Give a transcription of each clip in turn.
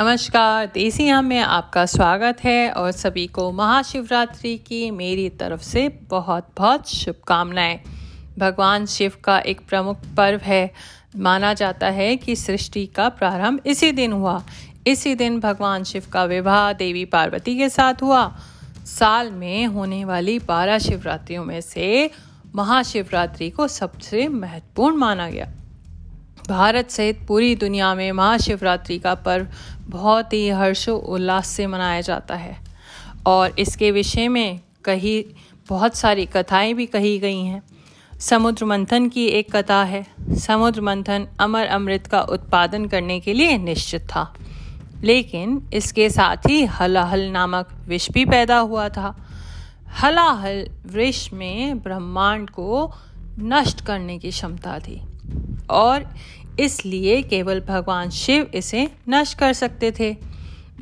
नमस्कार देसी हम में आपका स्वागत है और सभी को महाशिवरात्रि की मेरी तरफ़ से बहुत बहुत शुभकामनाएँ। भगवान शिव का एक प्रमुख पर्व है। माना जाता है कि सृष्टि का प्रारंभ इसी दिन हुआ। इसी दिन भगवान शिव का विवाह देवी पार्वती के साथ हुआ। साल में होने वाली बारह शिवरात्रियों में से महाशिवरात्रि को सबसे महत्वपूर्ण माना गया। भारत सहित पूरी दुनिया में महाशिवरात्रि का पर्व बहुत ही हर्षो उल्लास से मनाया जाता है। और इसके विषय में कही, बहुत सारी कथाएँ भी कही गई हैं। समुद्र मंथन की एक कथा है। समुद्र मंथन अमर अमृत का उत्पादन करने के लिए निश्चित था। लेकिन इसके साथ ही हलाहल नामक विष भी पैदा हुआ था। हलाहल विष में ब्रह्मांड को नष्ट करने की क्षमता थी। और इसलिए केवल भगवान शिव इसे नष्ट कर सकते थे।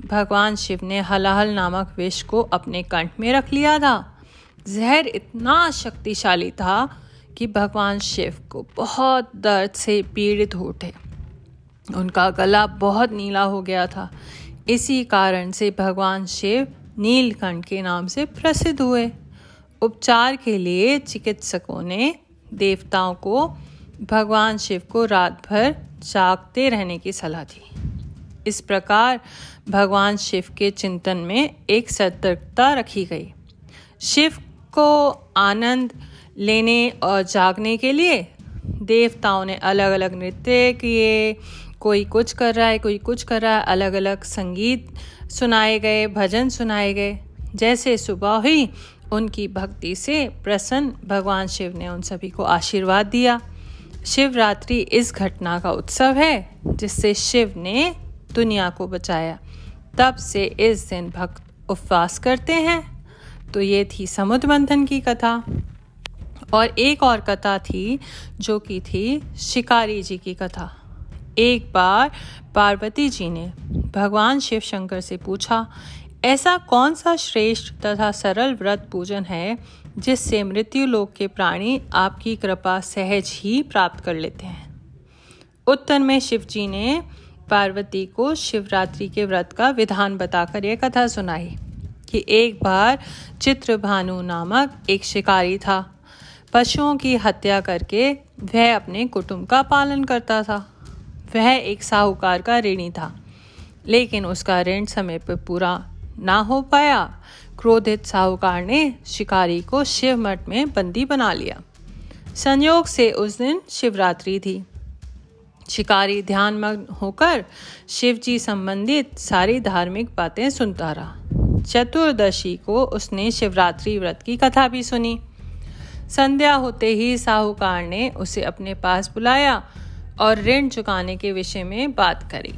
भगवान शिव ने हलाहल नामक विष को अपने कंठ में रख लिया था। जहर इतना शक्तिशाली था कि भगवान शिव को बहुत दर्द से पीड़ित हो उठे। उनका गला बहुत नीला हो गया था। इसी कारण से भगवान शिव नीलकंठ के नाम से प्रसिद्ध हुए। उपचार के लिए चिकित्सकों ने देवताओं को भगवान शिव को रात भर जागते रहने की सलाह दी। इस प्रकार भगवान शिव के चिंतन में एक सतर्कता रखी गई। शिव को आनंद लेने और जागने के लिए देवताओं ने अलग अलग नृत्य किए। कोई कुछ कर रहा है, कोई कुछ कर रहा है अलग अलग संगीत सुनाए गए, भजन सुनाए गए। जैसे सुबह हुई, उनकी भक्ति से प्रसन्न भगवान शिव ने उन सभी को आशीर्वाद दिया। शिवरात्रि इस घटना का उत्सव है, जिससे शिव ने दुनिया को बचाया। तब से इस दिन भक्त उपवास करते हैं। तो ये थी समुद्र मंथन की कथा। और एक और कथा थी, जो कि थी शिकारी जी की कथा। एक बार पार्वती जी ने भगवान शिव शंकर से पूछा ऐसा कौन सा श्रेष्ठ तथा सरल व्रत पूजन है जिससे मृत्यु लोक के प्राणी आपकी कृपा सहज ही प्राप्त कर लेते हैं? उत्तर में शिव जी ने पार्वती को शिवरात्रि के व्रत का विधान बताकर यह कथा सुनाई कि एक बार चित्रभानु नामक एक शिकारी था। पशुओं की हत्या करके वह अपने कुटुंब का पालन करता था। वह एक साहूकार का ऋणी था, लेकिन उसका ऋण समय पर पूरा ना हो पाया। क्रोधित साहूकार ने शिकारी को शिव मठ में बंदी बना लिया। संयोग से उस दिन शिवरात्रि थी। शिकारी ध्यान मग्न होकर शिव जी संबंधित सारी धार्मिक बातें सुनता रहा। चतुर्दशी को उसने शिवरात्रि व्रत की कथा भी सुनी। संध्या होते ही साहूकार ने उसे अपने पास बुलाया और ऋण चुकाने के विषय में बात करी।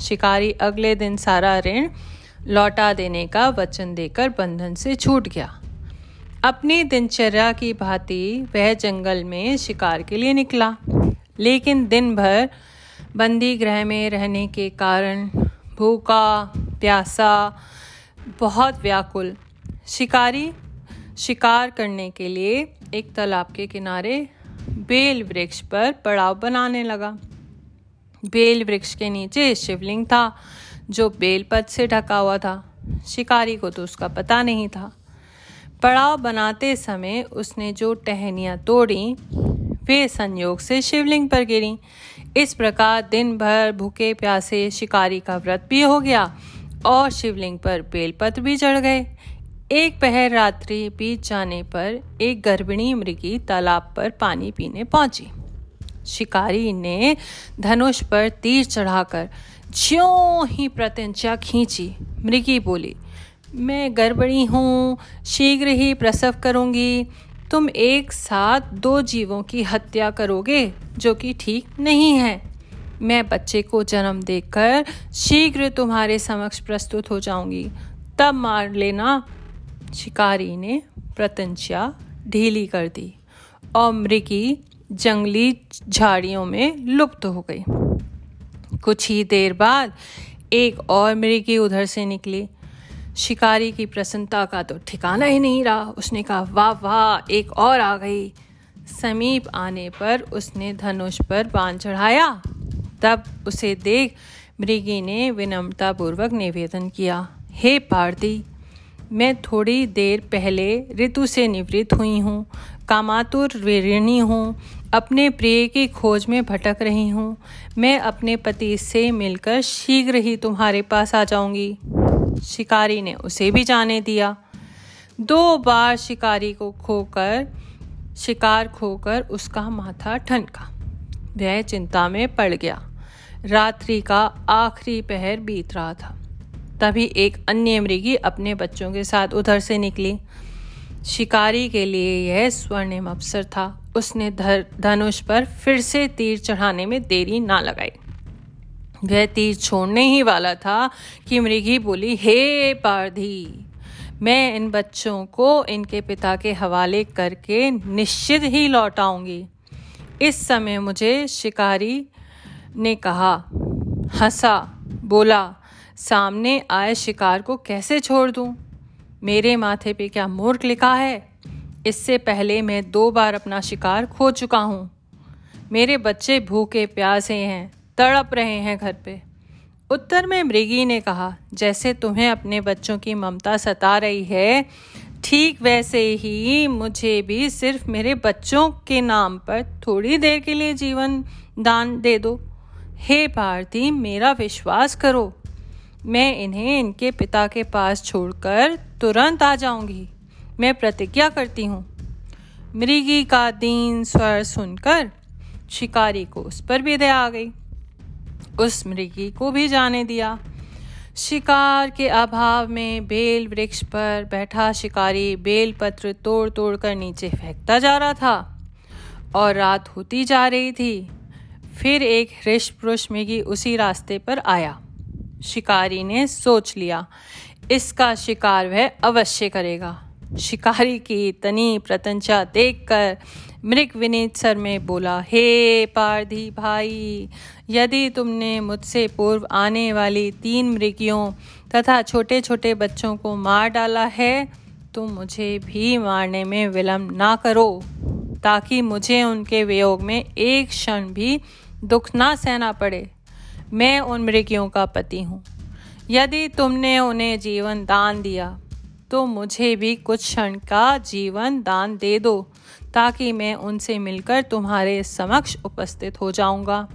शिकारी अगले दिन सारा ऋण लौटा देने का वचन देकर बंधन से छूट गया। अपनी दिनचर्या की भांति वह जंगल में शिकार के लिए निकला। लेकिन दिन भर बंदी गृह में रहने के कारण भूखा, प्यासा, बहुत व्याकुल शिकारी शिकार करने के लिए एक तालाब के किनारे बेल वृक्ष पर पड़ाव बनाने लगा। बेल वृक्ष के नीचे शिवलिंग था। जो बेलपत से ढका हुआ था। शिकारी को तो उसका पता नहीं था। पड़ाव बनाते समय उसने जो टहनियाँ तोड़ी, वे संयोग से शिवलिंग पर गिरी। इस प्रकार दिन भर भूखे प्यासे शिकारी का व्रत भी हो गया और शिवलिंग पर बेलपत्र भी चढ़ गए। एक पहर रात्रि बीत जाने पर एक गर्भिणी मृगी तालाब पर पानी पीने पहुँची। शिकारी ने धनुष पर तीर चढ़ाकर ज्यों ही प्रत्यंचा खींची, मृगी बोली, मैं गड़बड़ी हूँ, शीघ्र ही प्रसव करूँगी। तुम एक साथ दो जीवों की हत्या करोगे, जो कि ठीक नहीं है। मैं बच्चे को जन्म देकर शीघ्र तुम्हारे समक्ष प्रस्तुत हो जाऊँगी। तब मार लेना। शिकारी ने प्रतंचा ढीली कर दी और मृगी जंगली झाड़ियों में लुप्त हो गई। कुछ ही देर बाद एक और मृगी उधर से निकली। शिकारी की प्रसन्नता का तो ठिकाना ही नहीं रहा। उसने कहा, वाह वाह। एक और आ गई। समीप आने पर उसने धनुष पर बाँध चढ़ाया। तब उसे देख मृगी ने विनम्रतापूर्वक निवेदन किया, हे पारदी, मैं थोड़ी देर पहले ऋतु से निवृत्त हुई हूँ। कामातुर वीरिणी हूँ। अपने प्रिय की खोज में भटक रही हूँ। मैं अपने पति से मिलकर शीघ्र ही तुम्हारे पास आ जाऊँगी। शिकारी ने उसे भी जाने दिया। दो बार शिकारी को खोकर, शिकार खोकर उसका माथा ठनका। वह चिंता में पड़ गया। रात्रि का आखिरी पहर बीत रहा था। तभी एक अन्य मृगी अपने बच्चों के साथ उधर से निकली। शिकारी के लिए यह स्वर्णिम अवसर था। उसने धनुष पर फिर से तीर चढ़ाने में देरी ना लगाई। वह तीर छोड़ने ही वाला था कि मृगी बोली, हे पारधी, मैं इन बच्चों को इनके पिता के हवाले करके निश्चित ही लौटाऊँगी। इस समय मुझे शिकारी ने कहा, हंसा, बोला, सामने आए शिकार को कैसे छोड़ दूँ? मेरे माथे पे क्या मूर्ख लिखा है? इससे पहले मैं दो बार अपना शिकार खो चुका हूँ। मेरे बच्चे भूखे प्यासे हैं, तड़प रहे हैं घर पे। उत्तर में मृगी ने कहा, जैसे तुम्हें अपने बच्चों की ममता सता रही है, ठीक वैसे ही मुझे भी सिर्फ़ मेरे बच्चों के नाम पर थोड़ी देर के लिए जीवन दान दे दो। हे भारती, मेरा विश्वास करो। मैं इन्हें इनके पिता के पास छोड़कर तुरंत आ जाऊँगी। मैं प्रतिज्ञा करती हूँ। मृगी का दीन स्वर सुनकर शिकारी को उस पर भी दया आ गई। उस मृगी को भी जाने दिया। शिकार के अभाव में बेल वृक्ष पर बैठा शिकारी बेल पत्र तोड़ तोड़ कर नीचे फेंकता जा रहा था और रात होती जा रही थी। फिर एक हृष पुरुष मृगी उसी रास्ते पर आया। शिकारी ने सोच लिया, इसका शिकार वह अवश्य करेगा। शिकारी की तनी प्रतंचा देखकर मृग विनीत सर में बोला, हे पारधी भाई, यदि तुमने मुझसे पूर्व आने वाली तीन मृगियों तथा छोटे छोटे बच्चों को मार डाला है तो मुझे भी मारने में विलम्ब ना करो, ताकि मुझे उनके वियोग में एक क्षण भी दुख ना सहना पड़े। मैं उन मृगियों का पति हूँ। यदि तुमने उन्हें जीवन दान दिया तो मुझे भी कुछ क्षण का जीवन दान दे दो, ताकि मैं उनसे मिलकर तुम्हारे समक्ष उपस्थित हो जाऊँगा।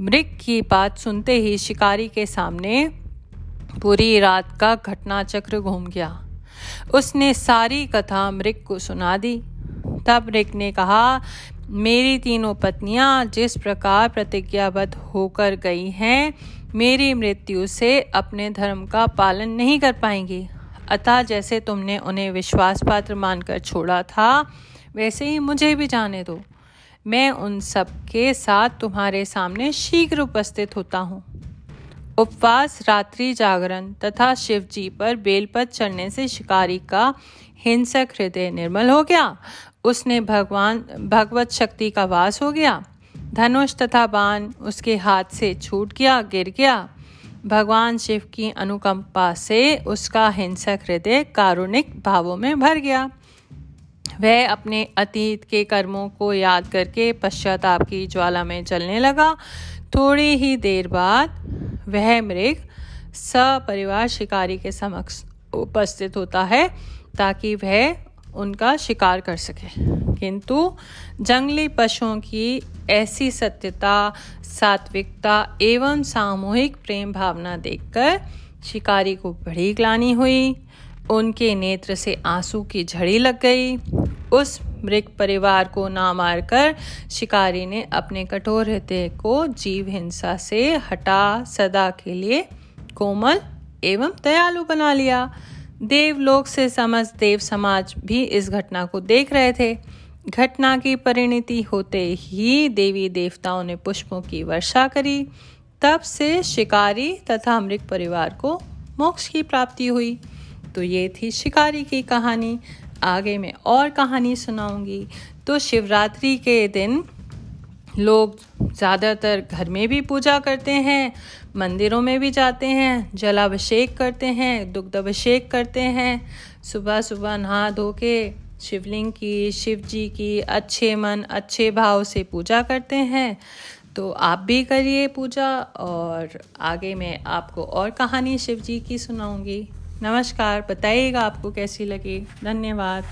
मृग की बात सुनते ही शिकारी के सामने पूरी रात का घटना चक्र घूम गया। उसने सारी कथा मृग को सुना दी। तब मृग ने कहा, मेरी तीनों पत्नियाँ जिस प्रकार प्रतिज्ञाबद्ध होकर गई हैं, मेरी मृत्यु से अपने धर्म का पालन नहीं कर पाएँगी। अतः जैसे तुमने उन्हें विश्वास पात्र मानकर छोड़ा था, वैसे ही मुझे भी जाने दो। मैं उन सब के साथ तुम्हारे सामने शीघ्र उपस्थित होता हूँ। उपवास, रात्रि जागरण तथा शिव जी पर बेलपत चढ़ने से शिकारी का हिंसक हृदय निर्मल हो गया। उसने भगवान, भगवत शक्ति का वास हो गया। धनुष तथा बाण उसके हाथ से छूट गया, गिर गया। भगवान शिव की अनुकंपा से उसका हिंसक हृदय कारुणिक भावों में भर गया। वह अपने अतीत के कर्मों को याद करके पश्चाताप की ज्वाला में चलने लगा। थोड़ी ही देर बाद वह मृग सपरिवार शिकारी के समक्ष उपस्थित होता है ताकि वह उनका शिकार कर सके। किंतु जंगली पशुओं की ऐसी सत्यता, सात्विकता एवं सामूहिक प्रेम भावना देखकर शिकारी को बड़ी ग्लानी हुई। उनके नेत्र से आँसू की झड़ी लग गई। उस मृग परिवार को ना मारकर शिकारी ने अपने कठोर हृदय को जीव हिंसा से हटा, सदा के लिए कोमल एवं दयालु बना लिया। देवलोक से समस्त देव समाज भी इस घटना को देख रहे थे। घटना की परिणति होते ही देवी देवताओं ने पुष्पों की वर्षा करी। तब से शिकारी तथा मृग परिवार को मोक्ष की प्राप्ति हुई। तो ये थी शिकारी की कहानी। आगे मैं और कहानी सुनाऊँगी। तो शिवरात्रि के दिन लोग ज़्यादातर घर में भी पूजा करते हैं, मंदिरों में भी जाते हैं, जलाभिषेक करते हैं दुग्ध अभिषेक करते हैं। सुबह सुबह नहा धो के शिवलिंग की शिव जी की अच्छे मन, अच्छे भाव से पूजा करते हैं। तो आप भी करिए पूजा और आगे मैं आपको और कहानी शिव जी की सुनाऊँगी। नमस्कार, बताइएगा आपको कैसी लगी? धन्यवाद।